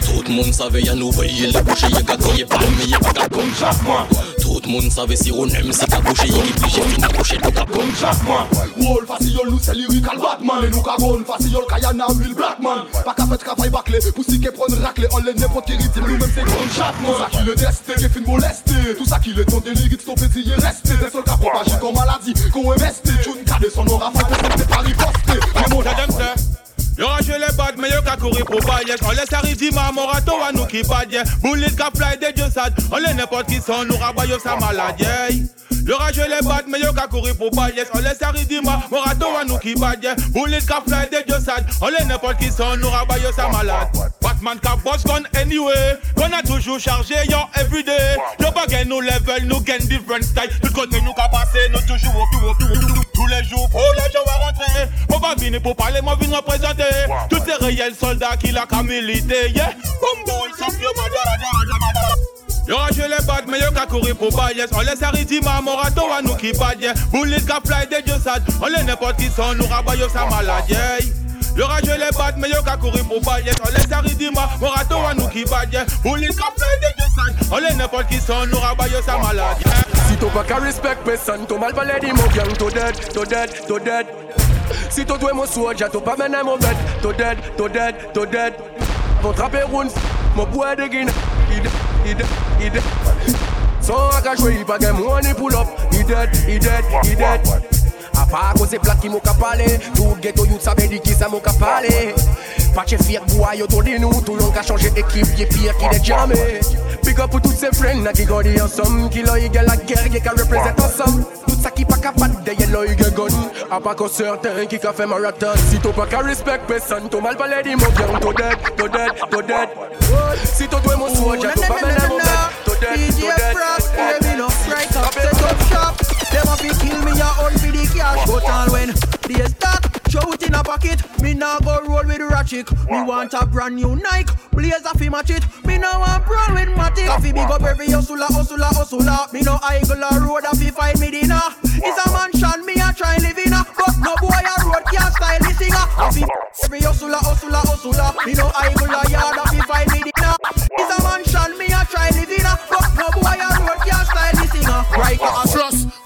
Tout le monde savait y'a nous veiller y'a Tout le monde savait si on aime c'est qu'à boucher y'a qui j'ai fini coucher tout qu'à comme chaque mois c'est lyrical Batman. Et nous facile Blackman. Pas qu'à faire travail bâclé qui prendre raclé On les n'importe qui rythme nous même c'est comme chaque Tout le testé qui fin molesté. Tout ça qui le Des propager comme maladie Qu'on fait rage les bad, pour. On laisse arriver ma morato à nous qui fly de Dieu sad. On les n'importe qui sont, nous sa maladie. Yo rage les bad, mais yo ka courir pour bailler. On laisse arriver ma morato à nous qui badye. Bullet ka fly de Dieu sad. On les n'importe qui sont, nous sa malade. Batman ka boss gun anyway. Qu'on a toujours chargé, yo everyday. Yo pas gain nous level, nous gain different style. Tout côté nous ka passer, nous toujours au plus, au plus, au plus. Tous les jours, oh les gens vont rentrer. On va venir pour parler, moi représenter. Tous ces réels soldats qui la qu'à militer, yeah. Boom boy, sans pied, Yo les bad, mais yo ka courir pour bailler. On laisse arrêter ma morato à nous qui badye. Bullet ka fly de Dieu sad. On les n'importe qui sont, nous rabaye sa maladie. Yo rage les bad, mais yo ka courir pour bailler. On laisse arrêter ma morato à nous qui badye. Bullet ka fly de Dieu sad. On les n'importe qui sont, nous rabaye sa maladie. Si tu pas respect personne, tu mal parler de mon gang, to dead, to dead, to dead. Si tu dois mon soldier, tu pas mener mon bête, to dead, to dead, to dead. Mon trapper roune, mon bois de guine, il dead, il dead, il dead. Son à jouer, il pas gain money pull up, il dead, il dead, il dead. A part cause c'est plat qui m'a parlé, tout ghetto youth savait dire qui ça m'a parlé. Pas de fier bois, yo tout de nous, tout le monde a changé d'équipe, y'a pire qu'il est jamais. Big up pour tous ces friends qui gardent ensemble, qui l'ont eu la guerre, qui représente ensemble. Tout ça qui pas capable de yellow eu gun. A pas que certains qui ka fait marathon. Si tu pas qu'à respect personne, tu mal de mon bien, to dead, to dead, to dead. Si tu dois mon soldier, tu pas mener mon bête, to dead, to dead. Baby, no strike up, set up shop. Them a fi kill me, ya all for the cash. But all when they start, show it in a pocket. Me now go roll with ratchet. Me want a brand new Nike, blaze a fi match it. Me now want brawl with Matic. Coffee big up every hustler, hustler, hustler. Me no idle a road a fi find me dinner. It's a mansion, me a try live in a. But no boy a road can't style me singer. Fi every hustler, hustler, hustler. Me no idle a yard a fi find me dinner. It's a mansion, me a try live in a. But no boy a road can't style me singer. Right,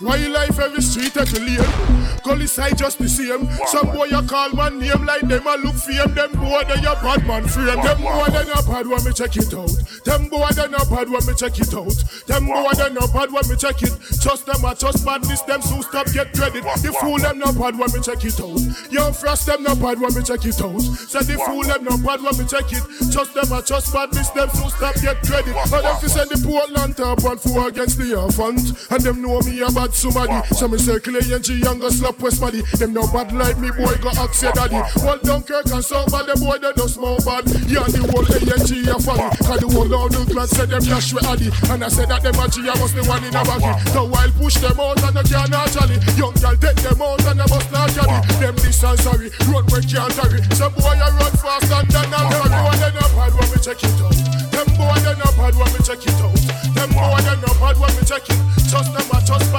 Trust, why you life every street at the lane Gully side just the same. Some boy you call my name like them a look fame. Them boy they a bad man frame. Them boy they not bad when me check it out. Them boy they not bad when me check it out. Them boy they not bad when me check it. Just them a just badness. Them so stop get credit. The fool them not bad when me check it out. Young frost them not bad when me check it out. Say the fool them not bad when me check it. Trust them a just badness. Them so stop get credit. But them fi send the poor Portland top and four against the elephant. And them know me a bad somebody. So me circle A and G and go slap West body. Them no bad like me boy go ask your daddy. Well Dunkirk and so bad the boy they just more bad. Yeah the whole A and G a funny. Cause the whole of the class said them dash with Addy. And I said that them a G a was the one in a baggy. So while push them out and they can't actually. Young girl take them out and they must not carry. Them this and sorry. Run where can't carry. Some boy a run fast and then I'm. One they not bad when we check it out. Them boy they not bad when we check it out. Them boy they not bad when we check it. Just them a just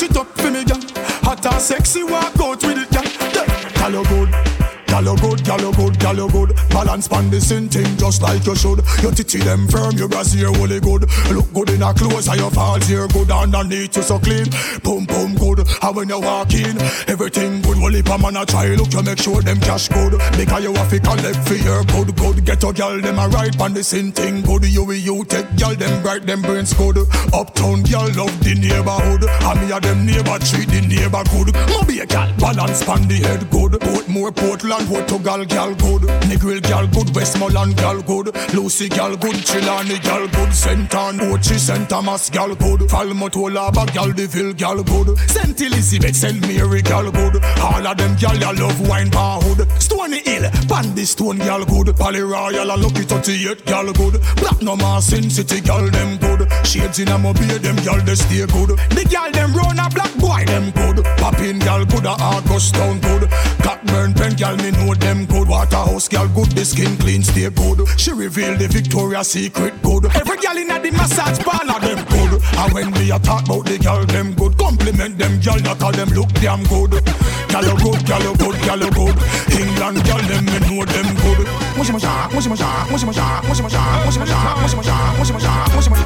catch it up for me, girl. Hot and sexy, walk out with it, girl. Yeah. You good. You good, you good, you good. Balance pan the same thing just like you should. Your titty them firm, your brassiere holy good. Look good in a clothes, and your falls here good. Underneath you so clean, boom boom good. And when you walk in, everything good. Well, if a man a try, look you make sure them cash good. Because you have to collect for your good, good. Get a girl them a right pan the same thing good. You will you take girl them bright, them brains good. Uptown girl love the neighborhood, and me a them neighbor treat the neighbor good. Moby a girl balance pan the head good. Portmore, Portland, Portugal girl good. Negril girl good, Westmoreland girl good. Lucy girl good, Chilani girl good. Saint Anne, Ochi, Saint Thomas girl good. Falmouth, bag girl, Deville girl good. Saint Elizabeth, Saint Mary girl good. All of them girl ya love wine bar hood. Stony Hill, Bandy Stone girl good. Pally Royal, Lucky 38 girl good. Platinum Sin City girl them good. Shades in a mobile, them girl they stay good. The girl them run a black boy them good. Poppin girl good, a August town good. Cockburn pen girl me know them good. Waterhouse girl good, the skin clean stay good. She reveal the Victoria's Secret good. Every girl in the massage parlor them good. And when a talk about the girl them good, compliment them girl that all them look damn good. Girl you good, girl you good, girl you good. England girl them me know them good. Mushy mushy, mushy mushy, mushy mushy, mushy mushy, mushy mushy, mushy mushy, mushy mushy,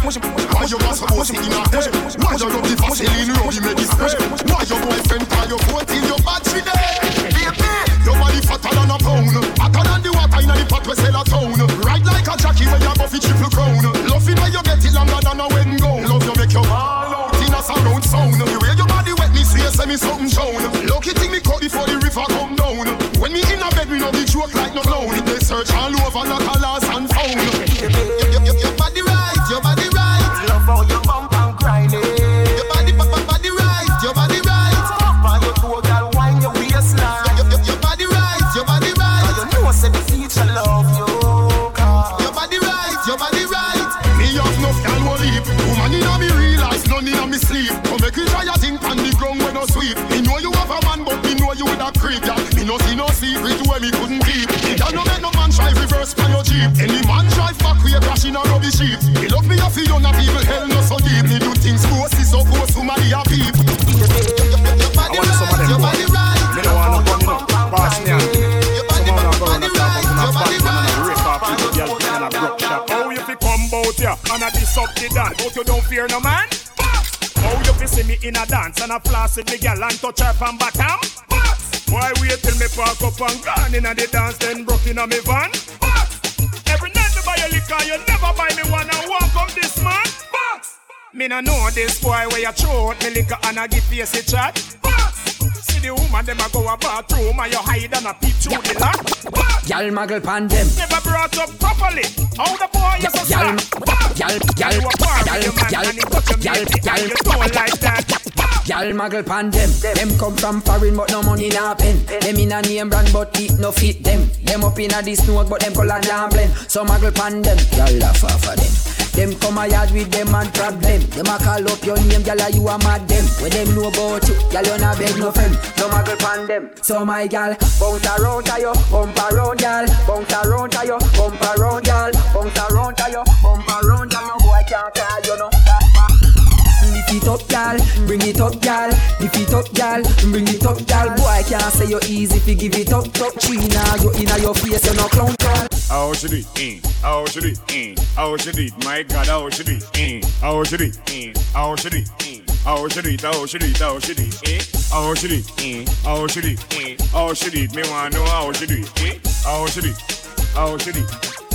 mushy mushy. Why you got some pussy in a head? Why you love the Vaseline rub you make it? Why your boyfriend call your phone till your battery? Baby, your body fatter than a pound, hotter than the water in the pot we sell a town. Ride like a jockey when you buff it triple crown. Love it when you get it longer than a wedding gown. Love you make your ball out in a surround sound. The way your body wet me see you say me something shown. Lucky thing me cut before the river come down. When me in a bed we no be joke like no clown. They search all over like a lost me dance and a floss with the girl and touch her from bottom? Why wait till me park up and gone in a the dance then broke in a me van? Every night me buy a liquor, you never buy me one and walk up this man? Me no know this boy where you throw out me liquor and a give face a chat. See the woman them a go a bathroom and you hide and a peep through the lock. Y'all muggle pan them. Never brought up properly. How the boy you so Y'all, sad? y'all, y'all, You a bar with y'all, your man y'all, and he touch your y'all, mate y'all, Y'all muggle pan them. Them come from foreign but no money na pen. Them in a name brand but it no fit them. Them up in a this snow but them color down blend. So muggle pan them. Y'all laugh off of them. Them come a yard with them and problem. Them a call up your name, gyal, you a mad them. When them know about you, gyal, you not beg no friend. No muggle pan them. So my gyal, bounce around you, bump around, gyal, bounce around you, bump around, gyal, bounce around you, bump around, gyal. It up, gal. Bring it up, gal. Lift it up, gal. Bring it up, gal. Boy, I can't say you're easy if you give it up, top China. You inna your face, you no clown, gal. How should it? Eh? How should it? Eh? How should it? My God, how should it? Eh? How should it? Eh? How should it? Eh? How should it? How should it? How should it? Eh? How should it? Eh? How should it? Eh? How should it? Me wanna know how should it? Eh? How should it? How should it?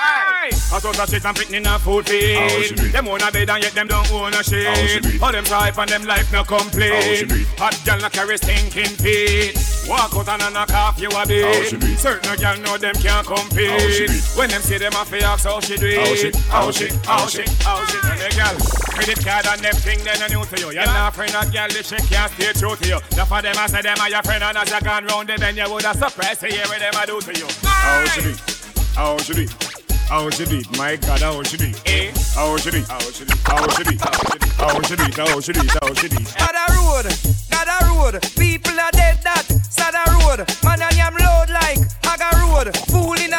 Aye. I saw the shit and picking a food feed. Them own a bed and yet them don't own a shit. All them type and them life no complete. Hot girl no carry stinking feet. Walk out and a knock off you a bit. Certain girl know them can't compete. When them see them a fi ask how she do it. How she, how she, how she. And the girl credit card and them thing they no new to you. You're not friend of girl, this shit can't stay true to you. Now for them I say them are your friend and as you gone round the bend you woulda surprised to hear what them a do to you. How she do? How she do? How she do it? My God, how she do it? Eh? How she do it? How she do it? How she do it? How she do it? How she do it? How she do it? Not a road, not a road. People are dead that. Sad a road. Man and am load like Haga road. Fool in a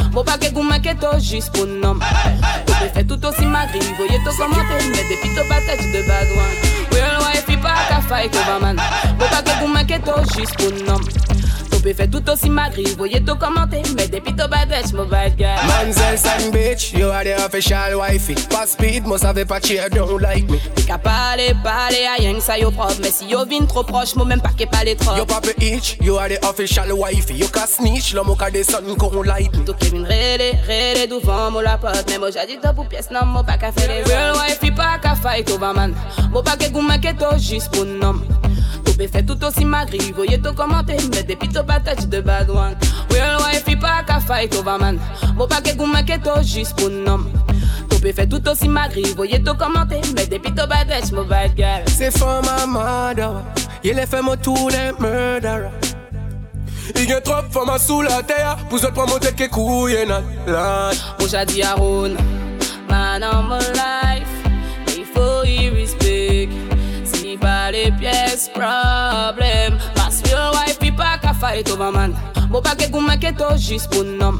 Bon pas que gouma que to juste pour nom. Tout est fait tout aussi magri Voyez tout commenter Mais depuis to patate de bad one Real wife pas qu'à fight over man Bon pas que gouma que to juste pour nom Est fait tout aussi magri Voyez tout commenter Mais depuis to bad bitch Mon bad guy Manzel and bitch, you are the official wifey. Pas speed, moi savais pas cheer, don't like me. T'es qu'à parler, parler à rien que ça yo propre Mais si yo vin trop proche Moi même pas qu'est pas les trop Yo papa itch, you are the official wifey. You can snitch, l'homme au cas des sons qu'on light me. Tout Kevin rele, rele devant moi la pote Mais moi j'ai dit ou pièce non moi pas qu'à faire les Real wife pas qu'à fight over man Moi pas que gouma que to juste pour nom Topé fait tout aussi magri, voyez tout commenter, mais des pito patates de bad one? Real wife, pas qu'à fight over man. Bon pas que goumé que to juste pour nom. Topé fait tout aussi magri, voyez tout commenter, mais des pito patates, mon bad girl. C'est for my mother, il est fait mon tour les murderer. Il y a trop de femmes sous la terre, pour autres pour monter que couille nan la. Moi j'ai dit à Ron, man on my pas les pièces, problème. Parce que wife, il pas qu'à fight over man. Que goumé que to juste pour nom.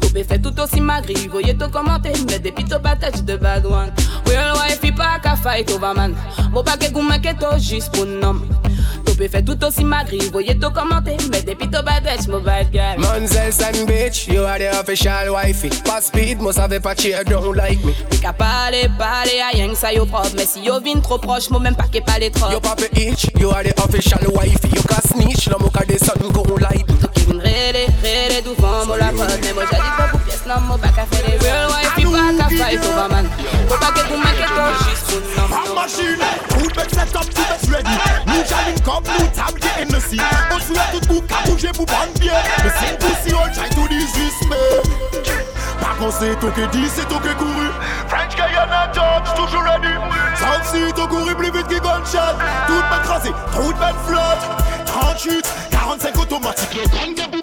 Topé fait tout aussi magri, voyez tout commenter, mais des pito patates de bad one. Real wife, il pas qu'à fight over man. Que goumé que to juste pour nom. Topé fait tout aussi voyez tout commenter, mais des pito patates, mon bad girl. And bitch, you are the official wifey. Pas speed, moi savais pas cheer, don't like me. T'es qu'à parler, parler, à rien que ça yo propre. Mais si yo vin trop proche, moi même pas qu'est pas les trop. Yo papa itch, you are the official wifey. You can snitch, la moka de sun go light. Vin rede, rede devant moi la pote. Mais moi dit pas pour pièce, non, moi pas qu'à faire les Waka fight On se tout c'est to Par contre c'est toi qui dis, c'est toi qui couru. French Guyana George, toujours ready si couru plus vite que gunshot Tout bag crasé, tout bag flotte 38, 45 automatiques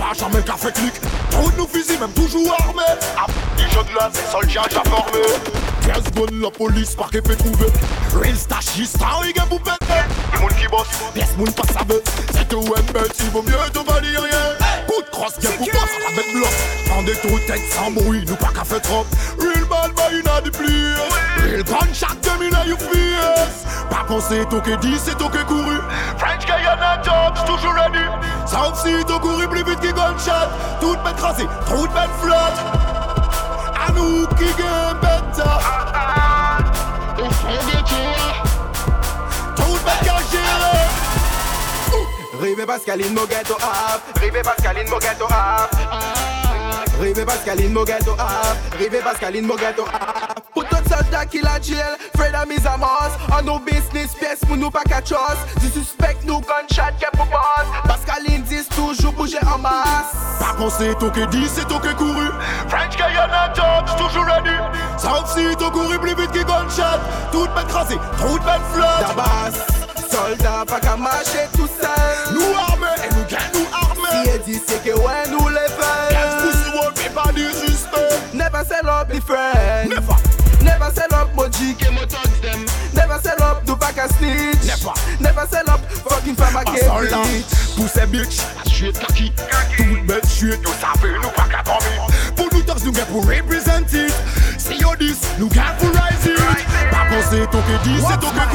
pas jamais café clic. Trop de nos fusils, même toujours armés. À du jeu de l'œuf, soldats déjà formés. 15 bonnes, la police, parquet fait trouver. Real stachiste, un rigue vous péter. Les moules qui bossent, les moules pas saveux. C'est tout un bête, il vaut mieux te valider rien. Coup de crosse, pour boss, ça bloc tout tête sans bruit, nous pas qu'à fait trop. Real bad boy, in a the place Real gunshot, 2000 you fierce Pas qu'on c'est toi qui dit, c'est toi qui couru. French Guyana George, toujours ready South Sea, t'as couru plus vite que gunshot Tout bête crasé, tout bête flotte À nous qui gagne bête. De toi Tout gérer Rive Pascaline Mogueto up, Rive Pascaline Mogueto up. Rive Pascaline Mogueto up, Rive Pascaline Mogueto up. Pour tout soldat qui la jail, Fred a mis à mort. En nos business, pièce pour nous pas qu'à chose. Du suspect, nous gunshot, qu'est pour boss. Pascaline dit toujours bouger en masse. Par contre c'est toi qui dis, c'est toi qui couru French Guyana George, toujours ready South Sea, t'as couru plus vite que gunshot Tout bête crasé, tout bête flotte Tabas, Soldat pa ka mache tout sel Nou arme, e nou gen nou arme Si e di se ke wè nou le fè Kèm pousi wò pe pa di juste. Never sell up di friend Never. Never sell up moji ke mo touch them. Never sell up nou pa ka snitch. Never. Never sell up fucking fama ke bitch Pousse bitch, la chouette kaki. Tout bet chouette yo savè nou pa ka dormi Pou nou tops nou gen pou represent it Si yo dis nou gen pou rise it. Pa ton ke di se ton ke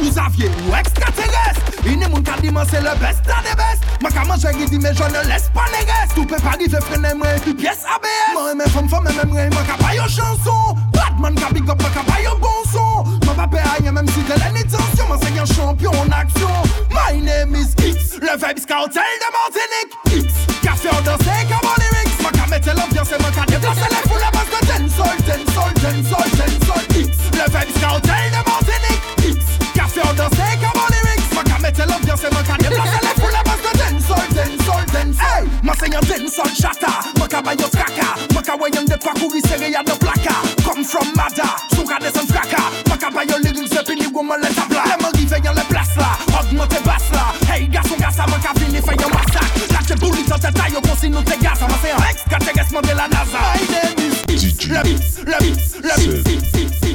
Ou zavye ou ekstraterest Ine mon ka c'est le best la de best. Ma ka manje gidi laisse pas les restes. ne rest Ou pe pari fe frene mwen epi piyes ABS Man eme fom fom eme mwen ma chanson Batman ka big up ma bon son Ma pape aye même si de leni tensyon Man se champion en My name is X Le vibe scout de Martinique. X Ka fe o danse comme bon lyrics Ma ka mette l'ambiance ma ka deplase le la base de ten sol, ten sol, ten sol yon den son chata Maka bayon skaka Maka weyon de pakouri sere ya de plaka Come from mada, sou kade san fraka Maka bayon lirik se pili woman le tabla Lèman rive yon le plas la, augmente bas la Hey gason gasa, maka fini fe yon masak Lache bouli tan te tayo konsi nou te gaza Mase yon ex, kate resman de la naza Hey demis, le bis, le bis, le bis, bis, bis, bis